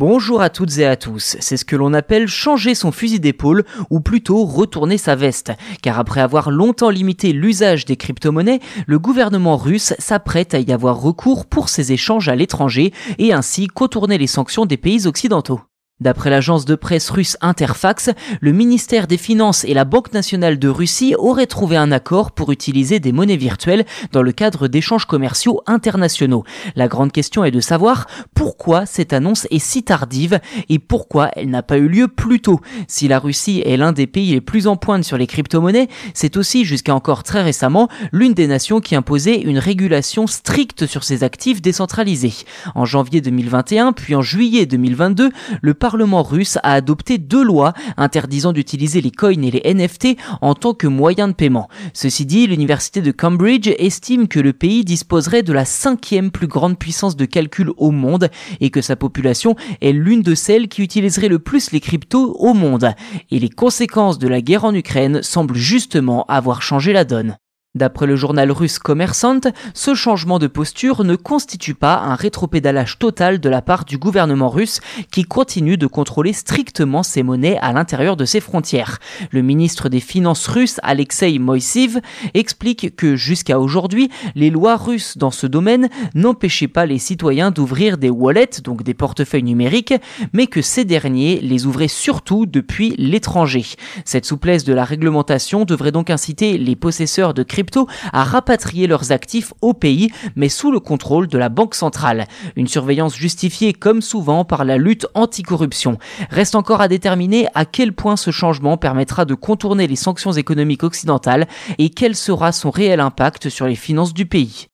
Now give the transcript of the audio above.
Bonjour à toutes et à tous, c'est ce que l'on appelle changer son fusil d'épaule ou plutôt retourner sa veste. Car après avoir longtemps limité l'usage des crypto-monnaies, le gouvernement russe s'apprête à y avoir recours pour ses échanges à l'étranger et ainsi contourner les sanctions des pays occidentaux. D'après l'agence de presse russe Interfax, le ministère des Finances et la Banque nationale de Russie auraient trouvé un accord pour utiliser des monnaies virtuelles dans le cadre d'échanges commerciaux internationaux. La grande question est de savoir pourquoi cette annonce est si tardive et pourquoi elle n'a pas eu lieu plus tôt. Si la Russie est l'un des pays les plus en pointe sur les crypto-monnaies, c'est aussi jusqu'à encore très récemment l'une des nations qui imposait une régulation stricte sur ses actifs décentralisés. En janvier 2021 puis en juillet 2022, le Parlement russe a adopté deux lois interdisant d'utiliser les coins et les NFT en tant que moyen de paiement. Ceci dit, l'université de Cambridge estime que le pays disposerait de la cinquième plus grande puissance de calcul au monde et que sa population est l'une de celles qui utiliserait le plus les cryptos au monde. Et les conséquences de la guerre en Ukraine semblent justement avoir changé la donne. D'après le journal russe Commerçant, ce changement de posture ne constitue pas un rétropédalage total de la part du gouvernement russe qui continue de contrôler strictement ses monnaies à l'intérieur de ses frontières. Le ministre des Finances russe Alexei Moiseev explique que jusqu'à aujourd'hui, les lois russes dans ce domaine n'empêchaient pas les citoyens d'ouvrir des wallets, donc des portefeuilles numériques, mais que ces derniers les ouvraient surtout depuis l'étranger. Cette souplesse de la réglementation devrait donc inciter les possesseurs de crypto à rapatrier leurs actifs au pays, mais sous le contrôle de la Banque centrale. Une surveillance justifiée comme souvent par la lutte anticorruption. Reste encore à déterminer à quel point ce changement permettra de contourner les sanctions économiques occidentales et quel sera son réel impact sur les finances du pays.